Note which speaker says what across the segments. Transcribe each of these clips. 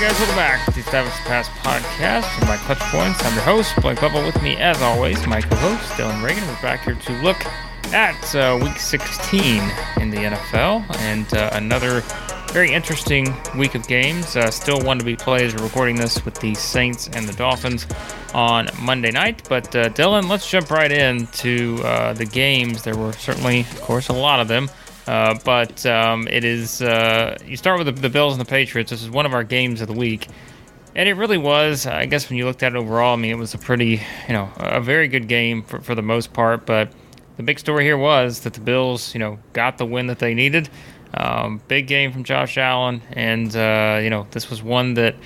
Speaker 1: guys, welcome back to the the Pass podcast with my clutch points. I'm your host, Blake Bubble. With me, as always, my co-host Dylan Reagan. We're back here to look at uh, Week 16 in the NFL and uh, another very interesting week of games. Uh, still one to be played as we're recording this with the Saints and the Dolphins on Monday night. But uh, Dylan, let's jump right into uh, the games. There were certainly, of course, a lot of them. Uh, but um, it is uh, you start with the, the, Bills and the Patriots. This is one of our games of the week, and it really was. I guess when you looked at it overall, I mean, it was a pretty, you know, a very good game for, for the most part. But the big story here was that the Bills, you know, got the win that they needed. Um, big game from Josh Allen, and uh, you know, this was one that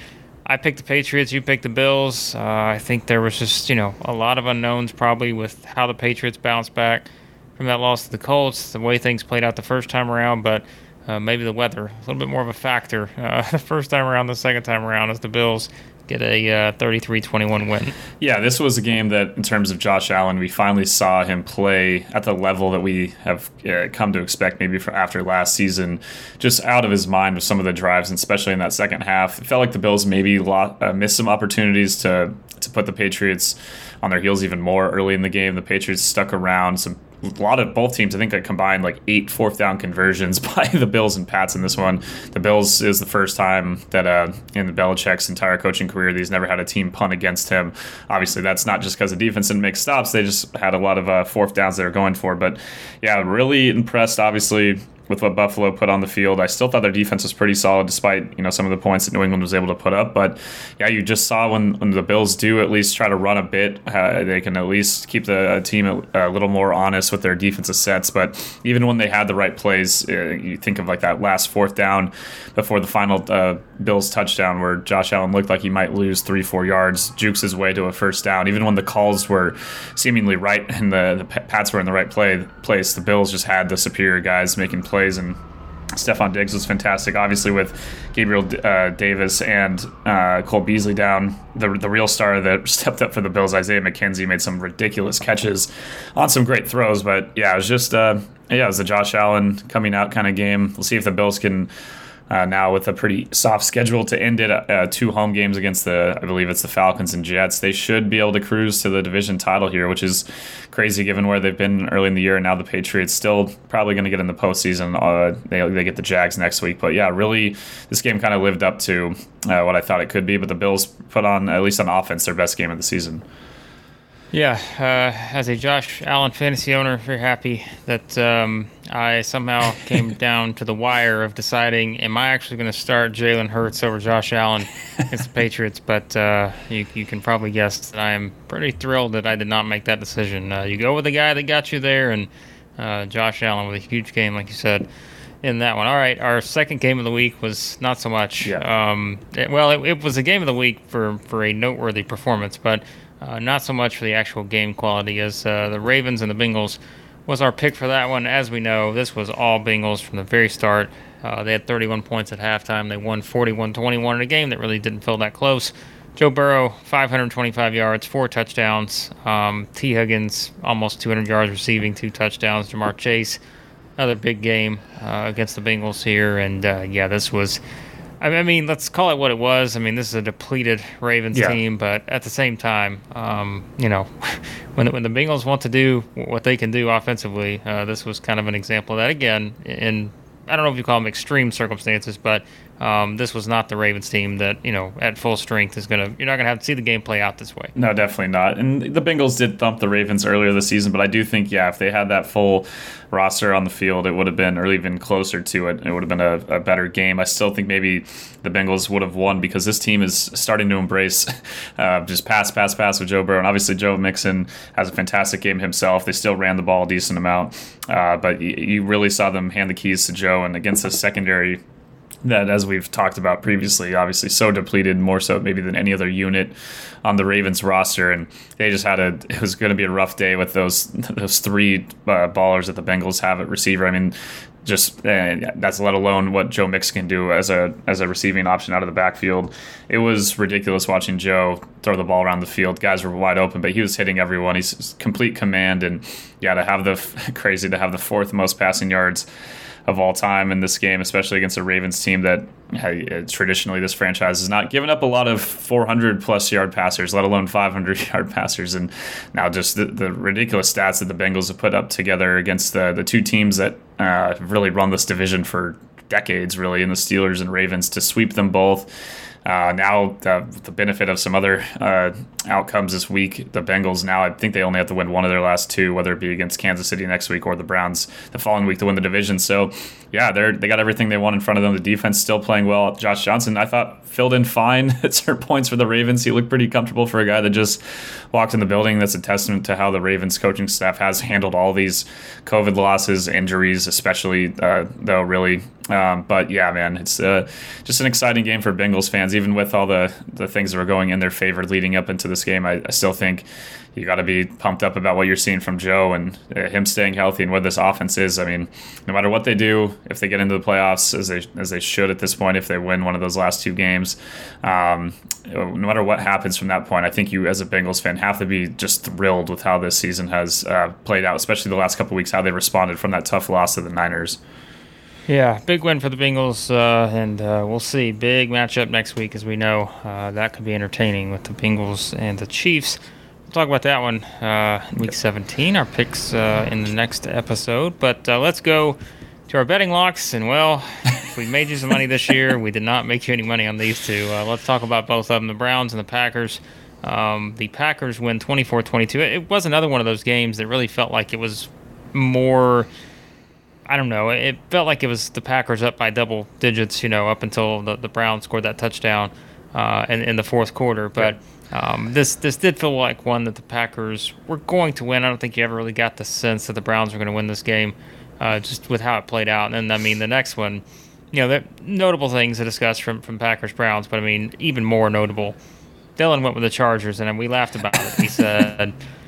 Speaker 1: I picked the Patriots. You picked the Bills. Uh, I think there was just you know a lot of unknowns probably with how the Patriots bounced back from that loss to the Colts, the way things played out the first time around, but uh, maybe the weather a little bit more of a factor uh, the first time around, the second time around as the Bills get a uh, 33-21 win.
Speaker 2: Yeah, this was a game that, in terms of Josh Allen, we finally saw him play at the level that we have uh, come to expect maybe after last season, just out of his mind with some of the drives, and especially in that second half. It felt like the Bills maybe uh, missed some opportunities to to put the Patriots on their heels even more early in the game. The Patriots stuck around some a lot of both teams. I think I combined like eight fourth down conversions by the Bills and Pats in this one. The Bills is the first time that uh, in the Belichick's entire coaching career that he's never had a team punt against him. Obviously, that's not just because the defense didn't make stops; they just had a lot of uh, fourth downs they were going for. But yeah, really impressed. Obviously, with what Buffalo put on the field. I still thought their defense was pretty solid despite, you know, some of the points that New England was able to put up. But yeah, you just saw when, when the Bills do at least try to run a bit, uh, they can at least keep the team a, a, little more honest with their defensive sets. But even when they had the right plays, uh, you think of like that last fourth down before the final uh, Bills touchdown where Josh Allen looked like he might lose three, four yards, jukes his way to a first down. Even when the calls were seemingly right and the, the Pats were in the right play place, the Bills just had the superior guys making plays plays and Stefon Diggs was fantastic. Obviously, with Gabriel uh, Davis and uh, Cole Beasley down, the the real star that stepped up for the Bills, Isaiah McKenzie, made some ridiculous catches on some great throws. But yeah, it was just uh, yeah, it was a Josh Allen coming out kind of game. We'll see if the Bills can uh, now with a pretty soft schedule to end it. Uh, two home games against the, I believe it's the Falcons and Jets. They should be able to cruise to the division title here, which is crazy given where they've been early in the year. And now the Patriots still probably going to get in the postseason. Uh, they, they get the Jags next week. But yeah, really, this game kind of lived up to uh, what I thought it could be. But the Bills put on, at least on offense, their best game of the season.
Speaker 1: Yeah, uh, as a Josh Allen fantasy owner, very happy that um, I somehow came down to the wire of deciding: Am I actually going to start Jalen Hurts over Josh Allen against the Patriots? But uh, you, you can probably guess that I am pretty thrilled that I did not make that decision. Uh, you go with the guy that got you there, and uh, Josh Allen with a huge game, like you said in that one. All right, our second game of the week was not so much. Yeah. Um, it, well, it, it, was a game of the week for for a noteworthy performance, but uh, not so much for the actual game quality as uh, the Ravens and the Bengals was our pick for that one. As we know, this was all Bengals from the very start. Uh, they had 31 points at halftime. They won 41-21 in a game that really didn't feel that close. Joe Burrow, 525 yards, four touchdowns. Um, Tee Higgins, almost 200 yards receiving, two touchdowns. Ja'Marr Chase, another big game uh, against the Bengals here. And uh, yeah, this was I mean, let's call it what it was. I mean, this is a depleted Ravens yeah. team, but at the same time, um, you know, when when the Bengals want to do what they can do offensively, uh, this was kind of an example of that. Again, in I don't know if you call them extreme circumstances, but um, this was not the Ravens team that you know at full strength is gonna. You're not gonna have to see the game play out this way.
Speaker 2: No, definitely not. And the Bengals did thump the Ravens earlier this season, but I do think yeah, if they had that full roster on the field, it would have been, or even closer to it, it would have been a, a better game. I still think maybe the Bengals would have won because this team is starting to embrace uh, just pass, pass, pass with Joe Burrow, and obviously Joe Mixon has a fantastic game himself. They still ran the ball a decent amount, uh, but you, you really saw them hand the keys to Joe, and against a secondary that, as we've talked about previously, obviously so depleted, more so maybe than any other unit on the Ravens roster, and they just had a. It was going to be a rough day with those those three uh, ballers that the Bengals have at receiver. I mean, just uh, that's let alone what Joe Mix can do as a as a receiving option out of the backfield. It was ridiculous watching Joe throw the ball around the field. Guys were wide open, but he was hitting everyone. He's complete command, and yeah, to have the crazy to have the fourth most passing yards of all time in this game, especially against a Ravens team that uh, traditionally this franchise has not given up a lot of 400 plus yard passers, let alone 500 yard passers. And now just the, the ridiculous stats that the Bengals have put up together against the, the two teams that uh, really run this division for decades, really, in the Steelers and Ravens to sweep them both. Uh, now, the, the, benefit of some other uh, outcomes this week, the Bengals now, I think they only have to win one of their last two, whether it be against Kansas City next week or the Browns the following week to win the division. So, yeah, they're they got everything they want in front of them. The defense still playing well. Josh Johnson, I thought, filled in fine at certain points for the Ravens. He looked pretty comfortable for a guy that just walked in the building. That's a testament to how the Ravens coaching staff has handled all these COVID losses, injuries, especially uh, though, really um, but yeah, man, it's uh, just an exciting game for Bengals fans. Even with all the the things that were going in their favor leading up into this game, I, I still think you got to be pumped up about what you're seeing from Joe and uh, him staying healthy and what this offense is. I mean, no matter what they do, if they get into the playoffs as they as they should at this point, if they win one of those last two games, um, no matter what happens from that point, I think you as a Bengals fan have to be just thrilled with how this season has uh, played out, especially the last couple weeks, how they responded from that tough loss to the Niners.
Speaker 1: Yeah, big win for the Bengals, uh, and uh, we'll see. Big matchup next week, as we know. Uh, that could be entertaining with the Bengals and the Chiefs. Talk about that one uh, week 17, our picks uh, in the next episode. But uh, let's go to our betting locks. And, well, we made you some money this year. We did not make you any money on these two. let's talk about both of them the Browns and the Packers. Um, the Packers win 24 22. It was another one of those games that really felt like it was more I don't know. It felt like it was the Packers up by double digits, you know, up until the, the Browns scored that touchdown uh, in, in the fourth quarter. But um, this this did feel like one that the Packers were going to win. I don't think you ever really got the sense that the Browns were going to win this game, uh, just with how it played out. And then I mean, the next one, you know, the notable things to discuss from from Packers Browns, but I mean, even more notable. Dylan went with the Chargers, and we laughed about it. He said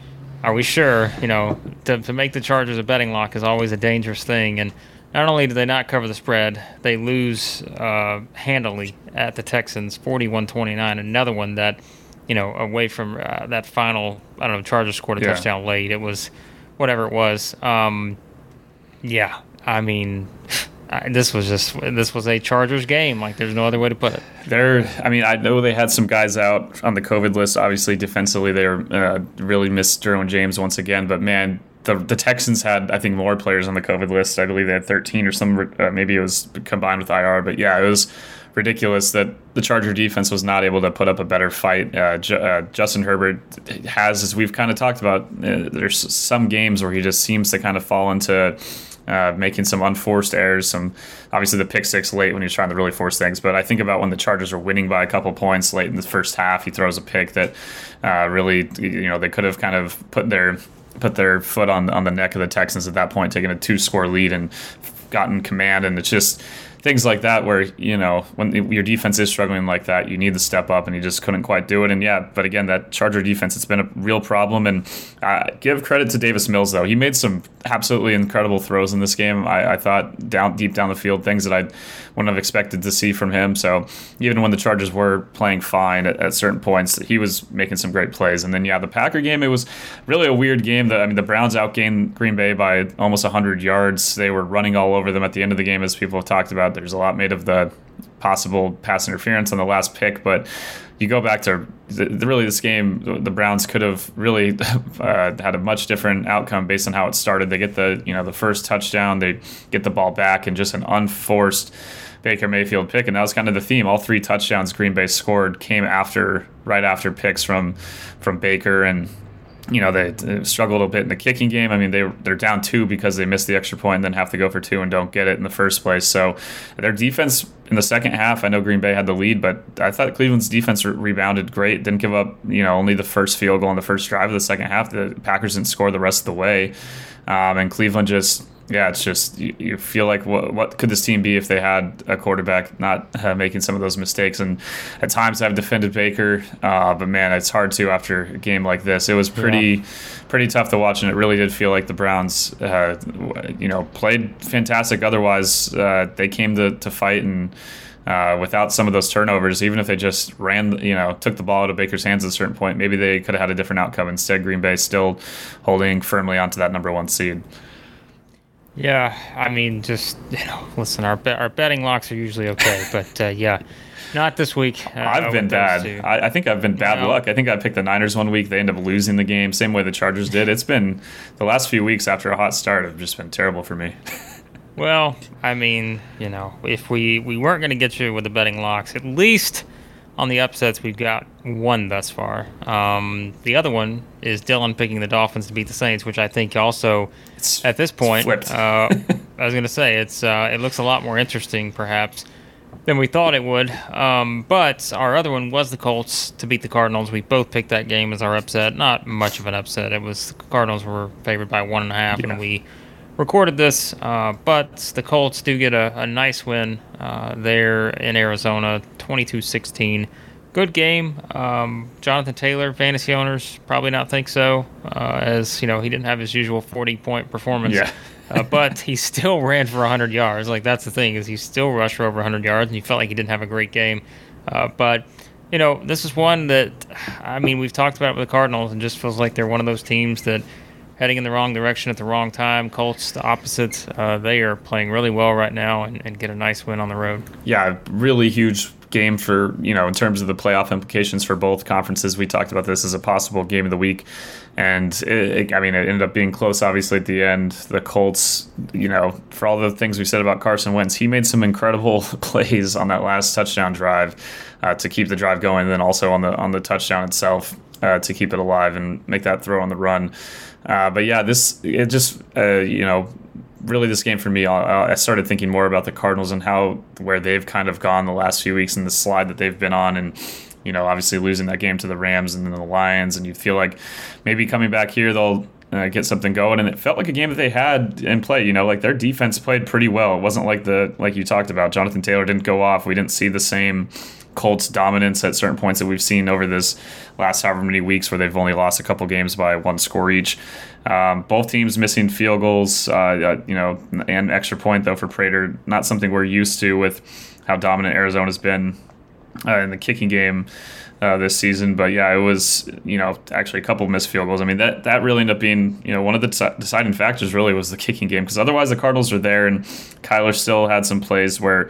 Speaker 1: are we sure? You know, to, to make the Chargers a betting lock is always a dangerous thing. And not only do they not cover the spread, they lose uh, handily at the Texans, 41-29. Another one that, you know, away from uh, that final, I don't know, Chargers scored a yeah. touchdown late. It was whatever it was. Um, yeah, I mean, this was just this was a Chargers game. Like there's no other way to put it.
Speaker 2: There, I mean, I know they had some guys out on the COVID list. Obviously, defensively, they were uh, really missed Derwin James once again. But man, the the Texans had I think more players on the COVID list. I believe they had 13 or some. Uh, maybe it was combined with IR. But yeah, it was ridiculous that the Charger defense was not able to put up a better fight. Uh, J- uh, Justin Herbert has, as we've kind of talked about, uh, there's some games where he just seems to kind of fall into uh, making some unforced errors. Some obviously the pick six late when he was trying to really force things. But I think about when the Chargers were winning by a couple points late in the first half, he throws a pick that uh, really you know they could have kind of put their put their foot on on the neck of the Texans at that point, taking a two score lead and gotten command. And it's just things like that where you know when your defense is struggling like that you need to step up and you just couldn't quite do it. And yeah but again that charger defense it's been a real problem. And uh, give credit to davis mills though. He made some absolutely incredible throws in this game. I, I, thought down deep down the field things that i wouldn't have expected to see from him. So even when the chargers were playing fine at, at certain points he was making some great plays. And then yeah the packer game it was really a weird game. That i mean the browns outgained green bay by almost 100 yards. They were running all over them at the end of the game as people have talked about there's a lot made of the possible pass interference on the last pick, but you go back to the, the, really this game, the Browns could have really uh, had a much different outcome based on how it started. They get the you know the first touchdown, they get the ball back, and just an unforced Baker Mayfield pick, and that was kind of the theme. All three touchdowns Green Bay scored came after right after picks from from Baker and you know they, struggled a bit in the kicking game. I mean they they're down two because they missed the extra point and then have to go for two and don't get it in the first place. So their defense in the second half, I know Green Bay had the lead, but I thought Cleveland's defense re- rebounded great. Didn't give up you know only the first field goal in the first drive of the second half. The Packers didn't score the rest of the way, um, and Cleveland just yeah, it's just you, you, feel like what what could this team be if they had a quarterback not uh, making some of those mistakes? And at times I've defended Baker, uh, but man, it's hard to after a game like this. It was pretty yeah. pretty tough to watch, and it really did feel like the Browns, uh, you know, played fantastic. Otherwise, uh, they came to to fight and. Uh, without some of those turnovers, even if they just ran, you know, took the ball out of Baker's hands at a certain point, maybe they could have had a different outcome. Instead, Green Bay still holding firmly onto that number one seed.
Speaker 1: Yeah, I mean, just you know, listen, our be- our betting locks are usually okay, but uh, yeah, not this week.
Speaker 2: Uh, I've been bad. I, I, think I've been bad no. luck. I think I picked the Niners one week. They end up losing the game, same way the Chargers did. It's been the last few weeks after a hot start have just been terrible for me.
Speaker 1: well, I mean, you know, if we we weren't going to get you with the betting locks, at least on the upsets, we've got one thus far. Um, the other one is Dylan picking the Dolphins to beat the Saints, which I think also, it's, at this point, uh, I was going to say it's uh, it looks a lot more interesting, perhaps, than we thought it would. Um, but our other one was the Colts to beat the Cardinals. We both picked that game as our upset. Not much of an upset. It was the Cardinals were favored by one and a half, yeah. and we recorded this, uh, but the Colts do get a, a nice win uh, there in Arizona, 22 16. Good game. Um, Jonathan Taylor, fantasy owners probably not think so, uh, as you know he didn't have his usual 40 point performance.
Speaker 2: Yeah.
Speaker 1: uh, but he still ran for 100 yards. Like that's the thing is he still rushed for over 100 yards, and he felt like he didn't have a great game. Uh, but you know this is one that I mean we've talked about with the Cardinals, and just feels like they're one of those teams that heading in the wrong direction at the wrong time. Colts, the opposite. Uh, they are playing really well right now and, and, get a nice win on the road.
Speaker 2: Yeah, really huge game for, you know, in terms of the playoff implications for both conferences. We talked about this as a possible game of the week. And it, it, I mean, it ended up being close, obviously, at the end. The Colts, you know, for all the things we said about Carson Wentz, he made some incredible plays on that last touchdown drive uh, to keep the drive going, and then also on the on the touchdown itself uh, to keep it alive and make that throw on the run. Uh, but yeah, this it just uh, you know really this game for me. I, I started thinking more about the Cardinals and how where they've kind of gone the last few weeks and the slide that they've been on and you know, obviously losing that game to the Rams and then the Lions, and you feel like maybe coming back here they'll uh, get something going. And it felt like a game that they had in play. You know, like their defense played pretty well. It wasn't like the like you talked about. Jonathan Taylor didn't go off. We didn't see the same Colts dominance at certain points that we've seen over this last however many weeks where they've only lost a couple games by one score each. Um, both teams missing field goals, uh, uh, you know, and extra point though for Prater. Not something we're used to with how dominant Arizona's been uh, in the kicking game. Uh, this season. But yeah, it was you know actually a couple missed field goals. I mean that that really ended up being you know one of the deciding factors really was the kicking game because otherwise the Cardinals are there and Kyler still had some plays where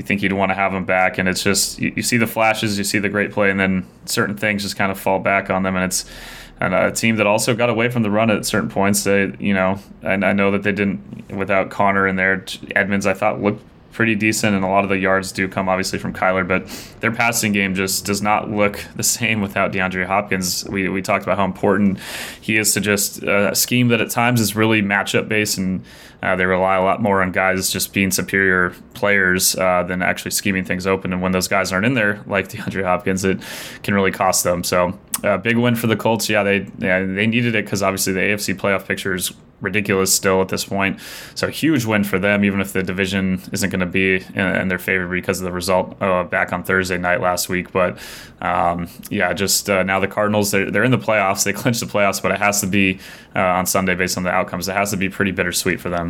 Speaker 2: you think you'd want to have them back. And it's just you, you, see the flashes, you see the great play, and then certain things just kind of fall back on them. And it's and a team that also got away from the run at certain points. They, you know, and I know that they didn't without Conner in there. Edmonds, I thought looked pretty decent, and a lot of the yards do come obviously from Kyler, but their passing game just does not look the same without DeAndre Hopkins. We, we talked about how important he is to just uh, a scheme that at times is really matchup based, and uh, they rely a lot more on guys just being superior players uh, than actually scheming things open. And when those guys aren't in there, like DeAndre Hopkins, it can really cost them. So, uh, big win for the Colts. Yeah, they yeah, they needed it because obviously the AFC playoff picture is ridiculous still at this point. So huge win for them, even if the division isn't going to be in, in, their favor because of the result uh, back on Thursday night last week. But um, yeah, just uh, now the Cardinals they're, they're in the playoffs. They clinched the playoffs, but it has to be uh, on Sunday based on the outcomes. It has to be pretty bittersweet for them.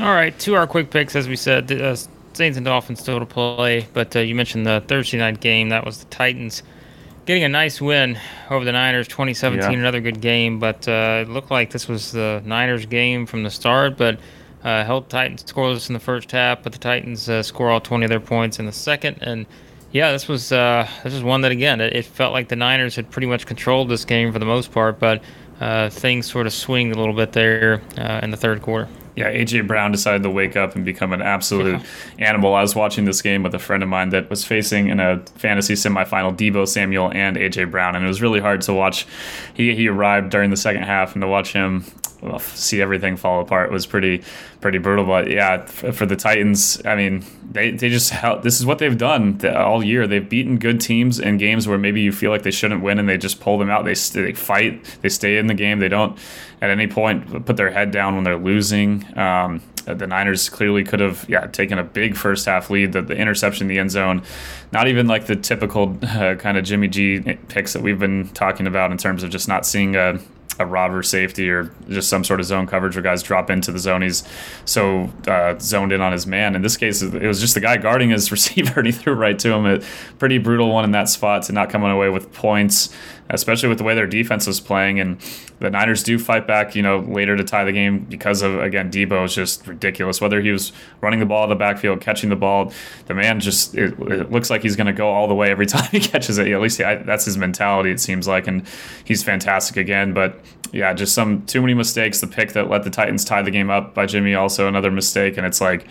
Speaker 1: All right, two our quick picks as we said. Uh, Saints and Dolphins still to play, but uh, you mentioned the Thursday night game. That was the Titans getting a nice win over the Niners, 2017. Yeah. Another good game, but uh, it looked like this was the Niners game from the start. But uh, held Titans scoreless in the first half, but the Titans uh, score all 20 of their points in the second. And yeah, this was uh, this was one that again it, it, felt like the Niners had pretty much controlled this game for the most part, but uh, things sort of swing a little bit there uh, in the third quarter
Speaker 2: yeah, AJ Brown decided to wake up and become an absolute animal. I was watching this game with a friend of mine that was facing in a fantasy semifinal Deebo Samuel and AJ Brown, and it was really hard to watch. He he arrived during the second half, and to watch him see everything fall apart was pretty pretty brutal. But yeah, for the Titans, I mean, they they just this is what they've done all year. They've beaten good teams in games where maybe you feel like they shouldn't win, and they just pull them out. They they fight, they stay in the game. They don't at any point put their head down when they're losing. Um, the Niners clearly could have, yeah, taken a big first half lead. The, the interception in the end zone, not even like the typical uh, kind of Jimmy G picks that we've been talking about in terms of just not seeing a a robber safety or just some sort of zone coverage where guys drop into the zone. He's so uh, zoned in on his man. In this case, it was just the guy guarding his receiver, and he threw right to him. A pretty brutal one in that spot to not coming away with points. especially with the way their defense was playing. And the Niners do fight back, you know, later to tie the game because of again Deebo is just ridiculous. Whether he was running the ball in the backfield, catching the ball, the man just it, it looks like he's going to go all the way every time he catches it. At least I, that's his mentality. It seems like, and he's fantastic again. But yeah, just some too many mistakes. The pick that let the Titans tie the game up by Jimmy also another mistake, and it's like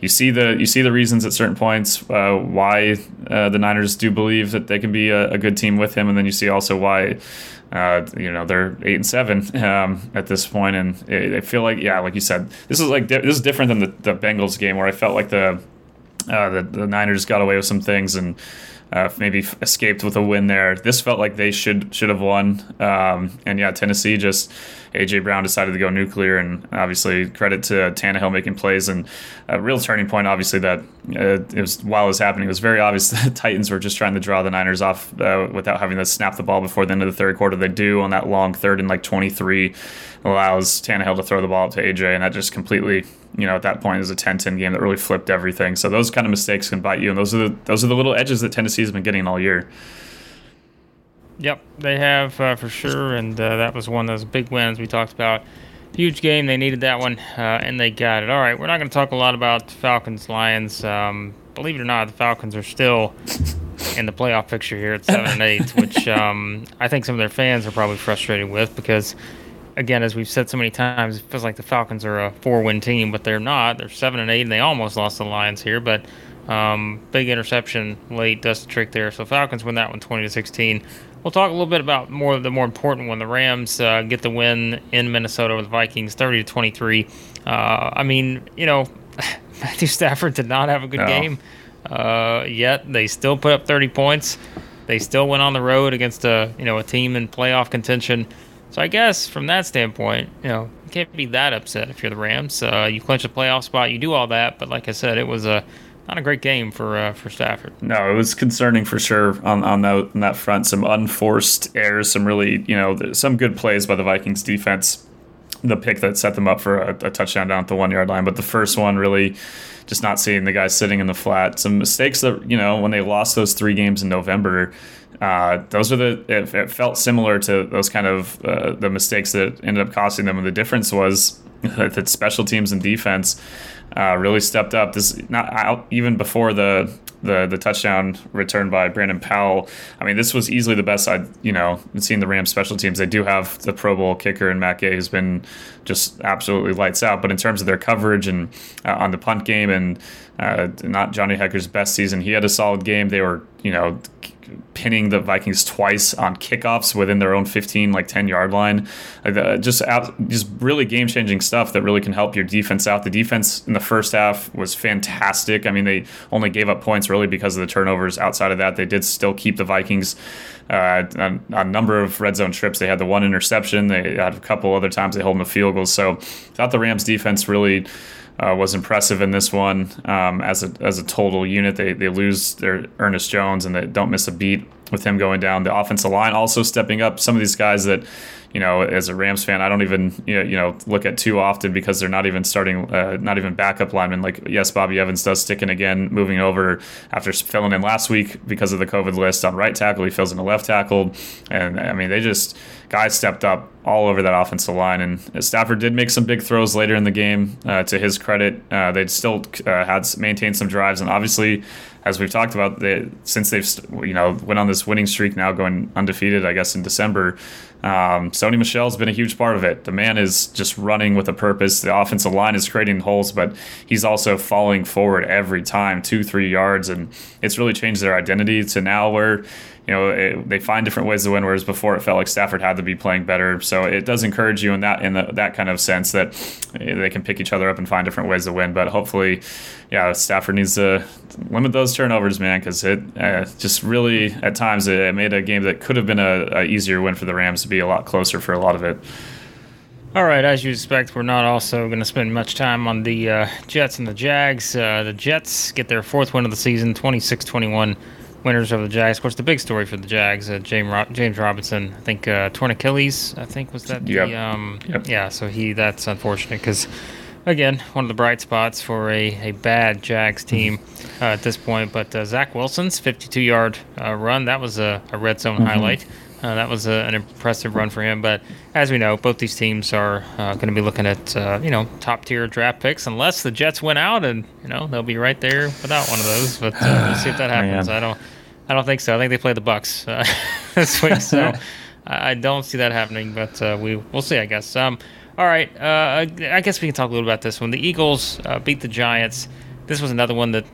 Speaker 2: you see the you see the reasons at certain points uh, why uh, the Niners do believe that they can be a, a, good team with him, and then you see also why. Uh, you know they're eight and seven um, at this point, and they feel like yeah, like you said, this is like this is different than the, the Bengals game where I felt like the uh, the, the Niners got away with some things and uh, maybe escaped with a win there. This felt like they should should have won. Um, and yeah, Tennessee just AJ Brown decided to go nuclear, and obviously credit to Tannehill making plays and a real turning point. Obviously, that uh, it was while it was happening, it was very obvious the Titans were just trying to draw the Niners off uh, without having to snap the ball before the end of the third quarter. They do on that long third and like 23 allows Tannehill to throw the ball to AJ, and that just completely you know, at that point, is a 10-10 game that really flipped everything. So those kind of mistakes can bite you, and those are the those are the little edges that Tennessee has been getting all year.
Speaker 1: Yep, they have uh, for sure, and uh, that was one of those big wins we talked about. Huge game, they needed that one, uh, and they got it. All right, we're not going to talk a lot about Falcons Lions. Um, believe it or not, the Falcons are still in the playoff picture here at seven and eight, which um, I think some of their fans are probably frustrated with because again, as we've said so many times, it feels like the Falcons are a four-win team, but they're not. They're seven and eight, and they almost lost the Lions here. But um, big interception late does the trick there. So Falcons win that one, twenty to sixteen. We'll talk a little bit about more the more important one. The Rams uh, get the win in Minnesota with the Vikings, thirty to twenty-three. Uh, I mean, you know, Matthew Stafford did not have a good no. game. Uh, yet they still put up thirty points. They still went on the road against a you know a team in playoff contention. So I guess from that standpoint, you know, you can't be that upset if you're the Rams. Uh, you clinch a playoff spot, you do all that, but like I said, it was a not a great game for uh, for Stafford.
Speaker 2: No, it was concerning for sure on on that, on that front. Some unforced errors, some really you know some good plays by the Vikings defense. The pick that set them up for a, a touchdown down at the one yard line, but the first one really just not seeing the guy sitting in the flat. Some mistakes that you know when they lost those three games in November uh, those are the it, it, felt similar to those kind of uh, the mistakes that ended up costing them. And the difference was that special teams and defense uh, really stepped up. This not out even before the the the touchdown return by Brandon Powell. I mean, this was easily the best I'd you know seen the Rams special teams. They do have the Pro Bowl kicker and Matt Gay, who's been just absolutely lights out. But in terms of their coverage and uh, on the punt game and uh, not Johnny Hekker's best season, he had a solid game. They were you know pinning the Vikings twice on kickoffs within their own 15, like 10 yard line. Uh, just out, just really game changing stuff that really can help your defense out. The defense in the first half was fantastic. I mean, they only gave up points really because of the turnovers. Outside of that, they did still keep the Vikings. Uh, on, a number of red zone trips. They had the one interception. They had a couple other times they held them to field goals. So, thought the Rams defense really uh, was impressive in this one um, as a as a total unit. They they lose their Ernest Jones and they don't miss a beat with him going down. The offensive line also stepping up. Some of these guys that you know, as a Rams fan, I don't even you know look at too often because they're not even starting, uh, not even backup linemen. Like yes, Bobby Evans does stick in again, moving over after filling in last week because of the COVID list on right tackle. He fills in the left tackle, and I mean they just guys stepped up all over that offensive line. And Stafford did make some big throws later in the game. Uh, to his credit, uh, they still uh, had maintained some drives, and obviously as we've talked about, they, since they've you know went on this winning streak now, going undefeated, I guess in December, um, Sony Michel's been a huge part of it. The man is just running with a purpose. The offensive line is creating holes, but he's also falling forward every time, two, three yards, and it's really changed their identity to now where you know it, they find different ways to win. Whereas before, it felt like Stafford had to be playing better. So it does encourage you in that in the, that kind of sense that they can pick each other up and find different ways to win. But hopefully, yeah, Stafford needs to limit those turnovers, man, because it uh, just really at times it made a game that could have been a, a easier win for the Rams to be a lot closer for a lot of it.
Speaker 1: All right, as you expect, we're not also going to spend much time on the uh, Jets and the Jags. Uh, the Jets get their fourth win of the season, 26 21 winners of the Jags. Of course, the big story for the Jags, uh, James Ro- James Robinson. I think uh, torn Achilles. I think was that.
Speaker 2: Yep.
Speaker 1: The,
Speaker 2: um,
Speaker 1: yep. Yeah. So he that's unfortunate because. Again, one of the bright spots for a, a bad Jags team uh, at this point. But uh, Zach Wilson's 52 yard uh, run, that was a, a red zone mm-hmm. highlight. Uh, that was a, an impressive run for him. But as we know, both these teams are uh, going to be looking at uh, you know top tier draft picks, unless the Jets win out, and you know they'll be right there without one of those. But uh, we'll see if that happens. I don't. I don't think so. I think they play the Bucks uh, this week, so I don't see that happening. But uh, we we'll see. I guess. Um, all right. I guess we can talk a little about this one. The Eagles beat the Giants. This was another one that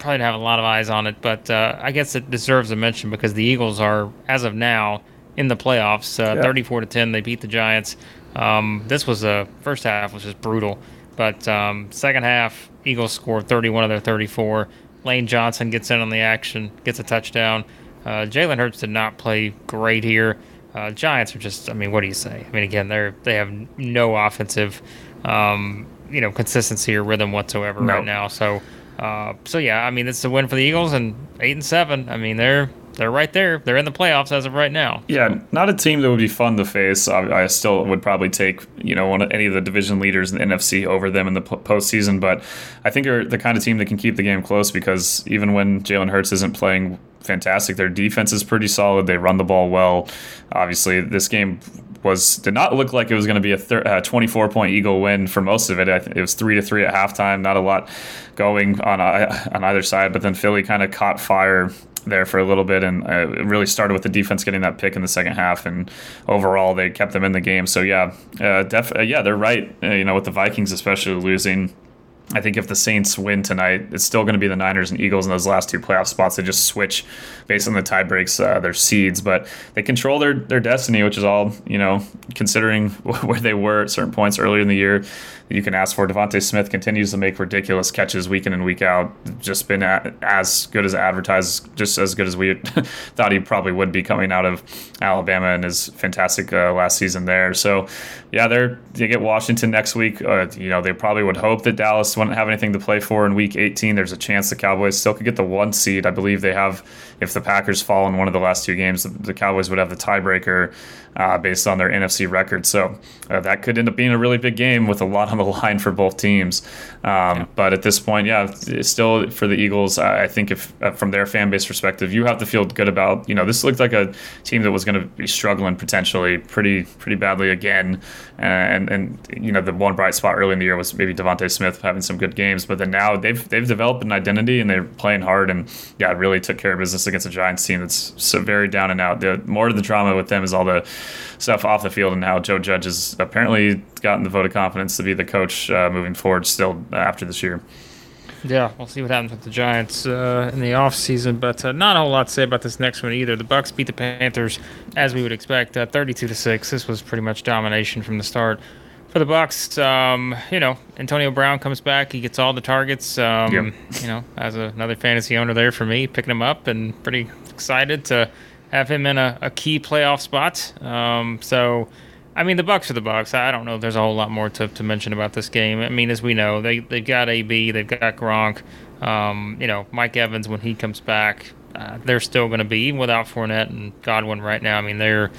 Speaker 1: probably don't have a lot of eyes on it, but uh, I guess it deserves a mention because the Eagles are, as of now, in the playoffs. Uh, yeah. 34 to 10, they beat the Giants. Um, this was a first half which was just brutal, but um, second half, Eagles scored 31 of their 34. Lane Johnson gets in on the action, gets a touchdown. Uh, Jalen Hurts did not play great here. Uh, Giants are just, I mean, what do you say? I mean, again, they're they have no offensive, um, you know, consistency or rhythm whatsoever no. right now. So uh, so yeah, I mean it's a win for the Eagles and eight and seven. I mean they're they're right there. They're in the playoffs as of right now.
Speaker 2: Yeah, not a team that would be fun to face. I, I still would probably take you know one of, any of the division leaders in the NFC over them in the postseason. But I think they're the kind of team that can keep the game close because even when Jalen Hurts isn't playing fantastic, their defense is pretty solid. They run the ball well. Obviously, this game was did not look like it was going to be a thir- uh, 24 point Eagle win for most of it. it was three to three at halftime. Not a lot going on uh, on either side, but then Philly kind of caught fire there for a little bit, and uh, it really started with the defense getting that pick in the second half, and overall they kept them in the game. So yeah, uh, def- uh, yeah, they're right. Uh, you know, with the Vikings especially losing I think if the Saints win tonight, it's still going to be the Niners and Eagles in those last two playoff spots. They just switch based on the tie breaks uh, their seeds, but they control their their destiny, which is all you know. Considering where they were at certain points earlier in the year, you can ask for. DeVonta Smith continues to make ridiculous catches week in and week out. Just been as good as advertised, just as good as we thought he probably would be coming out of Alabama and his fantastic uh, last season there. So, yeah, they're they get Washington next week. Uh, you know, they probably would hope that Dallas wouldn't have anything to play for in Week 18. There's a chance the Cowboys still could get the one seed. I believe they have. If the Packers fall in one of the last two games, the, the Cowboys would have the tiebreaker uh, based on their NFC record. So uh, that could end up being a really big game with a lot on the line for both teams. Um, yeah. But at this point, yeah, still for the Eagles, I think if uh, from their fan base perspective, you have to feel good about. You know, this looked like a team that was going to be struggling potentially pretty pretty badly again. And and you know the one bright spot early in the year was maybe DeVonta Smith having some good games, but then now they've they've developed an identity and they're playing hard and yeah, really took care of business against a Giants team that's so very down and out. The more of the drama with them is all the stuff off the field and how Joe Judge is apparently gotten the vote of confidence to be the coach uh, moving forward still after this year.
Speaker 1: Yeah, we'll see what happens with the Giants uh, in the offseason, but uh, not a whole lot to say about this next one either. The Bucks beat the Panthers as we would expect, uh, 32 to 6. This was pretty much domination from the start. For the Bucks, um, you know, Antonio Brown comes back. He gets all the targets. Um, yep. You know, as a, another fantasy owner there for me, picking him up and pretty excited to have him in a, a key playoff spot. Um, so, I mean, the Bucks are the Bucks. I don't know if there's a whole lot more to, to mention about this game. I mean, as we know, they they've got AB, they've got Gronk. Um, you know, Mike Evans when he comes back, uh, they're still going to be even without Fournette and Godwin right now. I mean, they're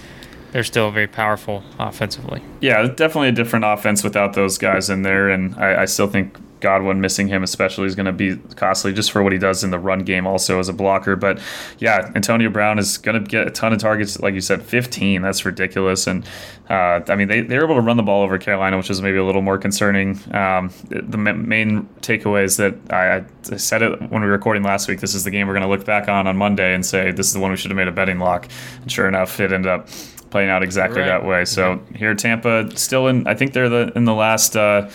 Speaker 1: they're still very powerful offensively.
Speaker 2: Yeah, definitely a different offense without those guys in there, and I, I still think Godwin missing him especially is going to be costly just for what he does in the run game also as a blocker. But yeah, Antonio Brown is going to get a ton of targets, like you said, 15. That's ridiculous. And uh, I mean, they, they were able to run the ball over Carolina, which is maybe a little more concerning. Um, the main takeaway is that I, I, said it when we were recording last week. This is the game we're going to look back on on Monday and say this is the one we should have made a betting lock. And sure enough, it ended up playing out exactly right. that way. So here, Tampa still in. I think they're the in the last. Uh,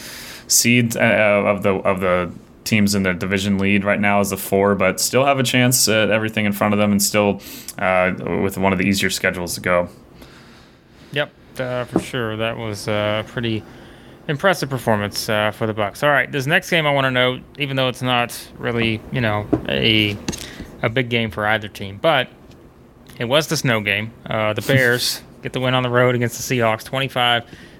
Speaker 2: seed uh, of the of the teams in the division lead right now is the four, but still have a chance at everything in front of them, and still uh, with one of the easier schedules to go.
Speaker 1: Yep, uh, for sure. That was a pretty impressive performance uh, for the Bucks. All right, this next game I want to note, even though it's not really you know a a big game for either team, but it was the snow game. Uh, the Bears get the win on the road against the Seahawks,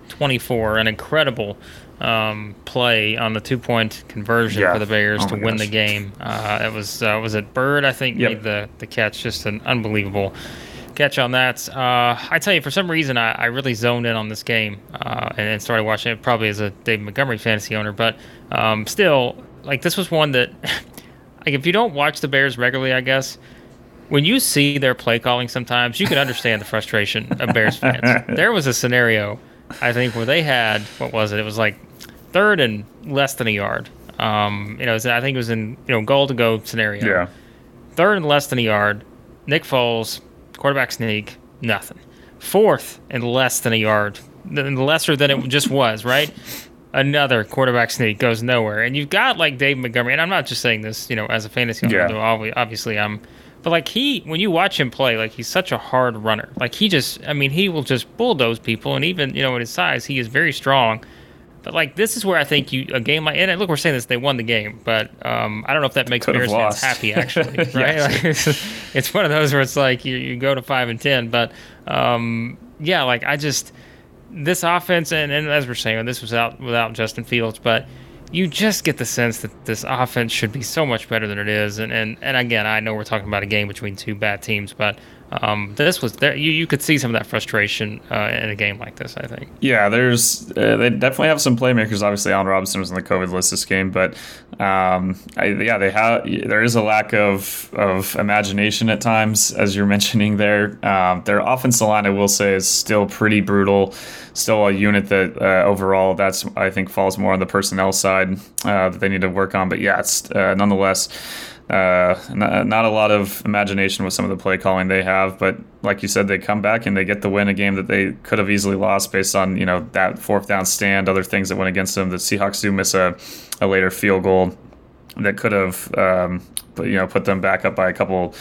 Speaker 1: 25-24, an incredible um, play on the two point conversion yeah. for the Bears oh to win gosh. the game. Uh, it was uh, was it Byrd I think yep. made the the catch, just an unbelievable catch on that. Uh, I tell you, for some reason, I, I really zoned in on this game uh, and, and, started watching it. Probably as a Dave Montgomery fantasy owner, but um, still, like this was one that, like if you don't watch the Bears regularly, I guess when you see their play calling sometimes, you can understand the frustration of Bears fans. there was a scenario, I think, where they had what was it? It was like third and less than a yard. Um, you know, I think it was in you know goal to go scenario.
Speaker 2: Yeah.
Speaker 1: Third and less than a yard. Nick Foles, quarterback sneak, nothing. Fourth and less than a yard, lesser than it just was, right? Another quarterback sneak goes nowhere, and you've got like Dave Montgomery, and I'm not just saying this, you know, as a fantasy owner. Yeah. Obviously, I'm but like he, when you watch him play, like he's such a hard runner. Like he just, I mean, he will just bulldoze people, and even you know at his size, he is very strong. But like this is where I think you a game like and look, we're saying this they won the game, but um, I don't know if that makes Bears fans happy actually, right? like, it's, it's, one of those where it's like you, you go to five and ten, but um, yeah, like I just this offense and, and as we're saying, this was out without Justin Fields, but you just get the sense that this offense should be so much better than it is. And, and, and again, I know we're talking about a game between two bad teams, but um, this was there. You, you could see some of that frustration uh, in a game like this. I think.
Speaker 2: Yeah, there's uh, they definitely have some playmakers. Obviously, Allen Robinson was on the COVID list this game, but um, I, yeah, they have. There is a lack of of imagination at times, as you're mentioning there. Um, their offensive line, I will say, is still pretty brutal. Still a unit that uh, overall, that's I think falls more on the personnel side uh, that they need to work on. But yeah, it's uh, nonetheless uh, not, not, a lot of imagination with some of the play calling they have, but like you said, they come back and they get the win a game that they could have easily lost based on you know that fourth down stand, other things that went against them. The Seahawks do miss a, a later field goal that could have um, you know put them back up by a couple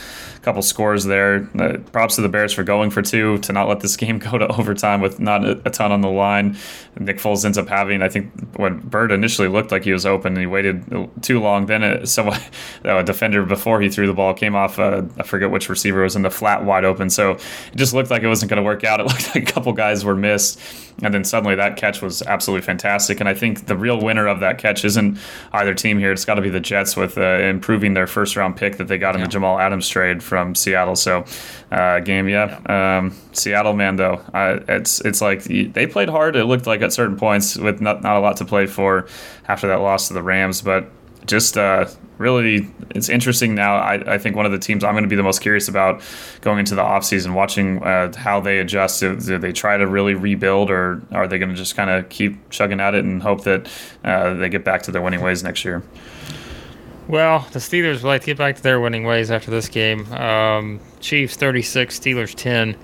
Speaker 2: couple scores there. Uh, props to the Bears for going for two to not let this game go to overtime with not a, a, ton on the line. Nick Foles ends up having, I think, when Byrd initially looked like he was open and he waited too long. Then it, someone, a defender before he threw the ball came off. Uh, I forget which receiver was in the flat wide open, so it just looked like it wasn't going to work out. It looked like a couple guys were missed, and then suddenly that catch was absolutely fantastic. And I think the real winner of that catch isn't either team here. It's got to be the Jets with uh, improving their first round pick that they got in yeah. the Jamal Adams trade from Seattle. So, uh, game, yeah. yeah. Um, Seattle, man, though, uh, it's it's like they played hard. It looked like at certain points with not not a lot to play for after that loss to the Rams, but just uh, really it's interesting now I, I, think one of the teams i'm going to be the most curious about going into the offseason watching uh, how they adjust do, do, they try to really rebuild or are they going to just kind of keep chugging at it and hope that uh, they get back to their winning ways next year
Speaker 1: well, the Steelers would like to get back to their winning ways after this game. Um, Chiefs 36, Steelers 10.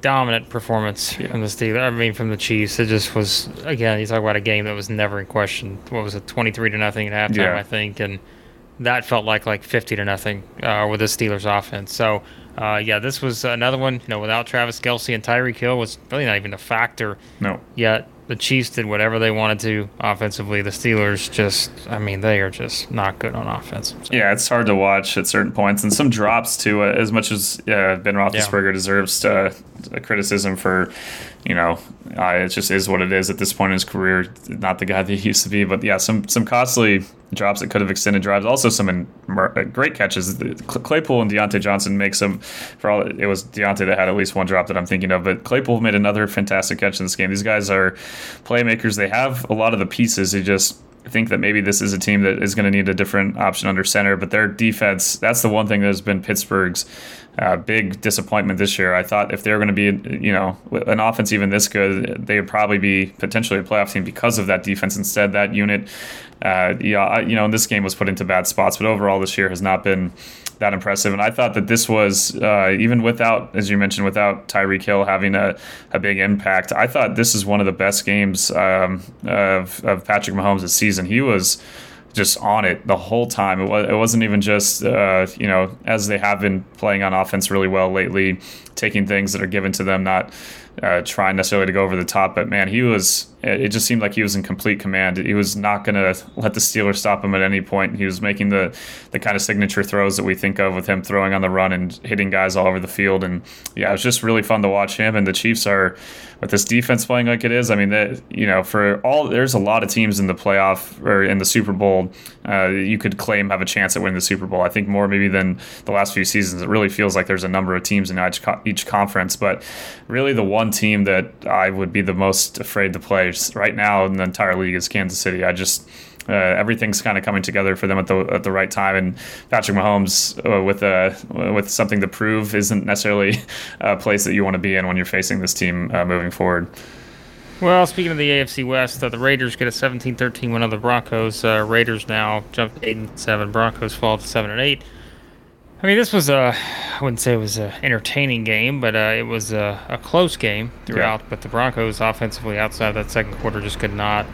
Speaker 1: Dominant performance yeah. from the Steelers. I mean, from the Chiefs. It just was, again, you talk about a game that was never in question. What was it, 23 to nothing at halftime, yeah. I think. And that felt like like 50 to nothing uh, with the Steelers offense. So, uh, yeah, this was another one, you know, without Travis Kelce and Tyreek Hill was really not even a factor.
Speaker 2: No.
Speaker 1: Yet the Chiefs did whatever they wanted to offensively. The Steelers just, I mean, they are just not good on offense. So.
Speaker 2: Yeah, it's hard to watch at certain points and some drops too. Uh, as much as uh, Ben Roethlisberger yeah. deserves uh, criticism for, you know, uh, it just is what it is at this point in his career. Not the guy that he used to be, but yeah, some some costly drops that could have extended drives. Also, some in, uh, great catches. Claypool and Diontae Johnson make some. For all it was Diontae that had at least one drop that I'm thinking of, but Claypool made another fantastic catch in this game. These guys are playmakers. They have a lot of the pieces. They just think that maybe this is a team that is going to need a different option under center, but their defense, that's the one thing that has been Pittsburgh's uh, big disappointment this year. I thought if they were going to be, you know, an offense even this good, they would probably be potentially a playoff team because of that defense. Instead, that unit, uh, yeah, you know, this game was put into bad spots, but overall this year has not been that impressive. And I thought that this was uh, even without, as you mentioned, without Tyreek Hill having a, a big impact. I thought this is one of the best games um, of, of Patrick Mahomes season. He was just on it the whole time. It, was, it wasn't even just, uh, you know, as they have been playing on offense really well lately, taking things that are given to them, not uh, trying necessarily to go over the top. But man, he was it just seemed like he was in complete command. He was not going to let the Steelers stop him at any point. He was making the the kind of signature throws that we think of with him throwing on the run and hitting guys all over the field. And yeah, it was just really fun to watch him. And the Chiefs are with this defense playing like it is. I mean, that you know, for all there's a lot of teams in the playoff or in the Super Bowl uh, you could claim have a chance at winning the Super Bowl. I think more maybe than the last few seasons. It really feels like there's a number of teams in each, each conference, but really the one team that I would be the most afraid to play right now in the entire league is Kansas City. I just uh, everything's kind of coming together for them at the at the right time. And Patrick Mahomes uh, with a with something to prove isn't necessarily a place that you want to be in when you're facing this team uh, moving forward.
Speaker 1: Well, speaking of the AFC West, uh, the Raiders get a 17-13 win over the Broncos. Uh, Raiders now jump eight and seven. Broncos fall to seven and eight. I mean, this was a I wouldn't say it was an entertaining game, but uh, it was a, a, close game throughout. Yeah. But the Broncos offensively outside of that second quarter just could not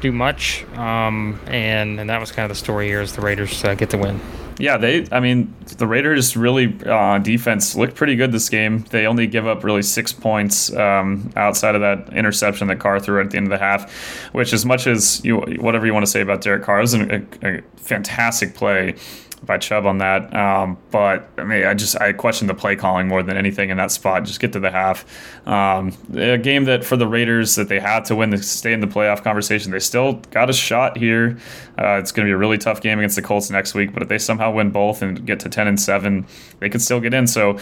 Speaker 1: do much, um, and and that was kind of the story here as the Raiders uh, get the win.
Speaker 2: Yeah, they. I mean, the Raiders really uh, defense looked pretty good this game. They only give up really six points um, outside of that interception that Carr threw at the end of the half, which as much as you whatever you want to say about Derek Carr, was a, a fantastic play by Chubb on that. Um, but I mean, I just I question the play calling more than anything in that spot. Just get to the half. Um, a game that for the Raiders that they had to win to stay in the playoff conversation. They still got a shot here. Uh, it's going to be a really tough game against the Colts next week. But if they somehow win both and get to ten and seven, they could still get in. So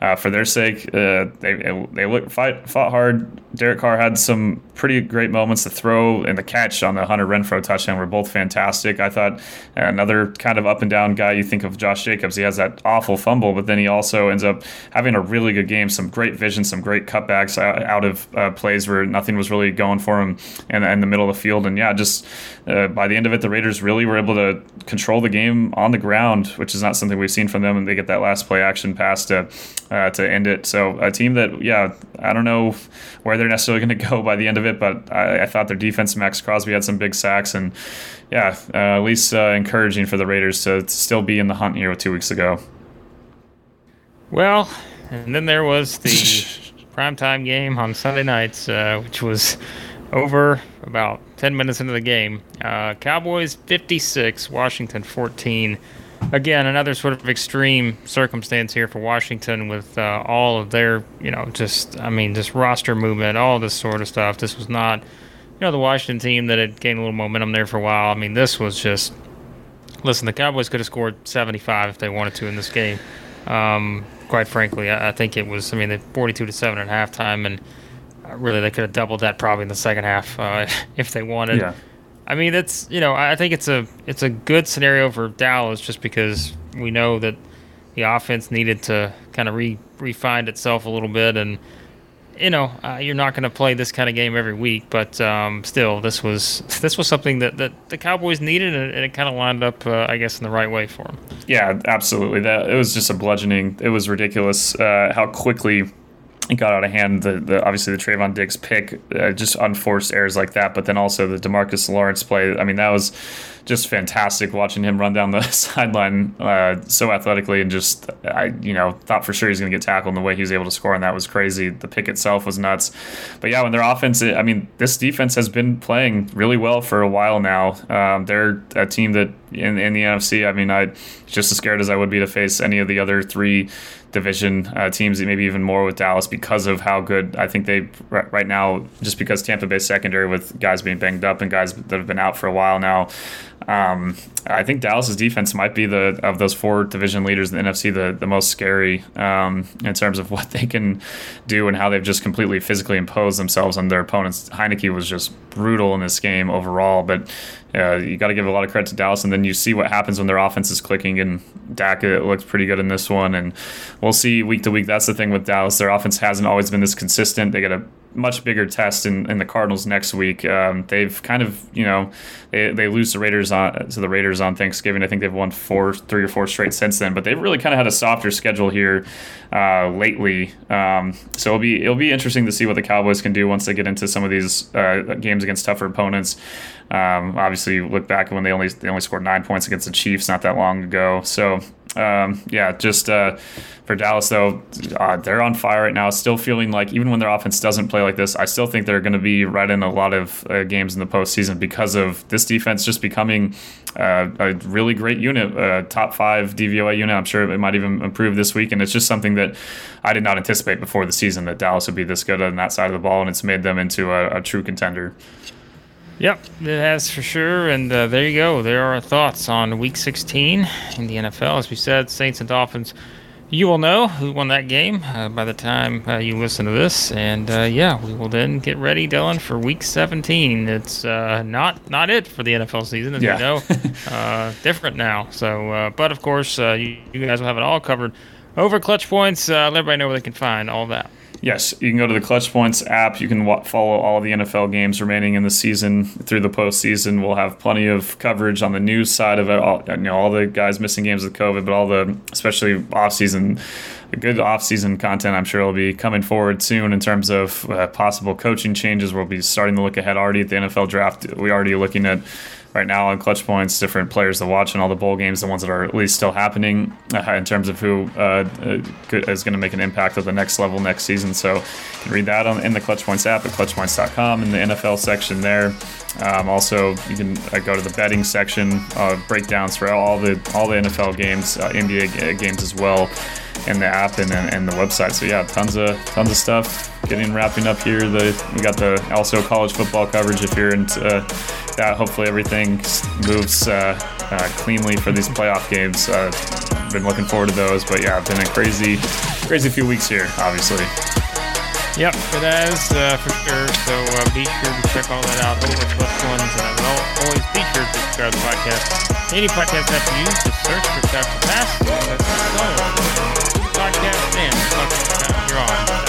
Speaker 2: uh, for their sake, uh, they they look, fight, fought hard. Derek Carr had some pretty great moments. The throw and the catch on the Hunter Renfrow touchdown were both fantastic. I thought another kind of up and down guy. You think of Josh Jacobs. He has that awful fumble, but then he also ends up having a really good game. Some great vision, some great cutbacks out of uh, plays where nothing was really going for him in, in the middle of the field. And yeah, just uh, by the end of it, the Raiders really were able to control the game on the ground, which is not something we've seen from them. And they get that last play action pass to uh, to end it. So a team that, yeah, I don't know where they're necessarily going to go by the end of it, but I, I, thought their defense, Maxx Crosby had some big sacks, and yeah, uh, at least uh, encouraging for the Raiders to, still be in the hunt here with two weeks ago.
Speaker 1: Well, and then there was the primetime game on Sunday nights, uh, which was over about 10 minutes into the game. Uh, Cowboys 56, Washington 14. Again, another sort of extreme circumstance here for Washington with uh, all of their, you know, just, I mean, just roster movement, all this sort of stuff. This was not, know, the Washington team that had gained a little momentum there for a while. I mean, this was just, listen, the Cowboys could have scored 75 if they wanted to in this game. Um, quite frankly, I, I, think it was, I mean, they 42 to 7 at halftime, and uh, really they could have doubled that probably in the second half uh, if they wanted. Yeah. I mean, that's you know, I think it's a it's a good scenario for Dallas just because we know that the offense needed to kind of re refine itself a little bit, and you know, uh, you're not going to play this kind of game every week, but um, still, this was this was something that, that the Cowboys needed, and it, kind of lined up, uh, I guess, in the right way for them.
Speaker 2: Yeah, absolutely. That it was just a bludgeoning. It was ridiculous uh, how quickly it got out of hand. The, the obviously the Trevon Diggs pick, uh, just unforced errors like that, but then also the DeMarcus Lawrence play. I mean, that was just fantastic watching him run down the sideline uh, so athletically and just I you know thought for sure he's going to get tackled and the way he was able to score and that was crazy. The pick itself was nuts, but yeah, when their offense, I mean, this defense has been playing really well for a while now. Um, they're a team that in, in the NFC. I mean, I just as scared as I would be to face any of the other three division uh, teams, maybe even more with Dallas because of how good I think they right now. Just because Tampa Bay secondary with guys being banged up and guys that have been out for a while now. Um, I think Dallas's defense might be the of those four division leaders in the NFC the, the most scary um, in terms of what they can do and how they've just completely physically imposed themselves on their opponents. Heinicke was just brutal in this game overall, but uh, you got to give a lot of credit to Dallas, and then you see what happens when their offense is clicking. And Dak looks pretty good in this one, and we'll see week to week. That's the thing with Dallas; their offense hasn't always been this consistent. They got a much bigger test in, in the Cardinals next week. Um, they've kind of, you know, they, they lose the Raiders on to the Raiders on Thanksgiving. I think they've won four, three or four straight since then. But they've really kind of had a softer schedule here uh, lately. Um, so it'll be it'll be interesting to see what the Cowboys can do once they get into some of these uh, games against tougher opponents. Um, obviously, look back when they only they only scored nine points against the Chiefs not that long ago. So um, yeah, just uh, for Dallas though, uh, they're on fire right now. Still feeling like even when their offense doesn't play like this, I still think they're going to be right in a lot of uh, games in the postseason because of this defense just becoming uh, a really great unit, a top five DVOA unit. I'm sure it might even improve this week, and it's just something that I did not anticipate before the season that Dallas would be this good on that side of the ball, and it's made them into a, a true contender.
Speaker 1: Yep, it has for sure. And uh, there you go. There are our thoughts on Week 16 in the NFL. As we said, Saints and Dolphins you will know who won that game uh, by the time uh, you listen to this, and uh, yeah, we will then get ready, Dylan, for Week 17. It's uh, not not it for the NFL season, as yeah. you know, uh, different now. So, uh, but of course, you, you, guys will have it all covered over Clutch Points. let everybody know where they can find all that.
Speaker 2: Yes, you can go to the Clutch Points app. You can w- follow all the NFL games remaining in the season through the postseason. We'll have plenty of coverage on the news side of it. All, you know, all the guys missing games with COVID, but all the especially offseason, good offseason content. I'm sure will be coming forward soon in terms of uh, possible coaching changes. We'll be starting to look ahead already at the NFL draft. We already looking at right now on clutch points, different players to watch in all the bowl games, the ones that are at least still happening uh, in terms of who uh, uh is going to make an impact at the next level next season. So you can read that on, in the Clutch Points app at clutchpoints.com in the NFL section there. Um, also, you can uh, go to the betting section, uh, breakdowns for all the all the NFL games, uh, NBA games as well in the app and, and the website. So yeah, tons of tons of stuff getting wrapping up here. The we got the also college football coverage if you're into uh, hopefully everything moves uh, uh, cleanly for these playoff games. I've been looking forward to those, but yeah, I've been a crazy, crazy few weeks here, obviously.
Speaker 1: Yep, it has uh, for sure. So uh, be sure to check all that out. All the plus ones, and always be sure to subscribe to the podcast. Any podcast that you use, just search for Chapter Pass. That's the podcast and you're on.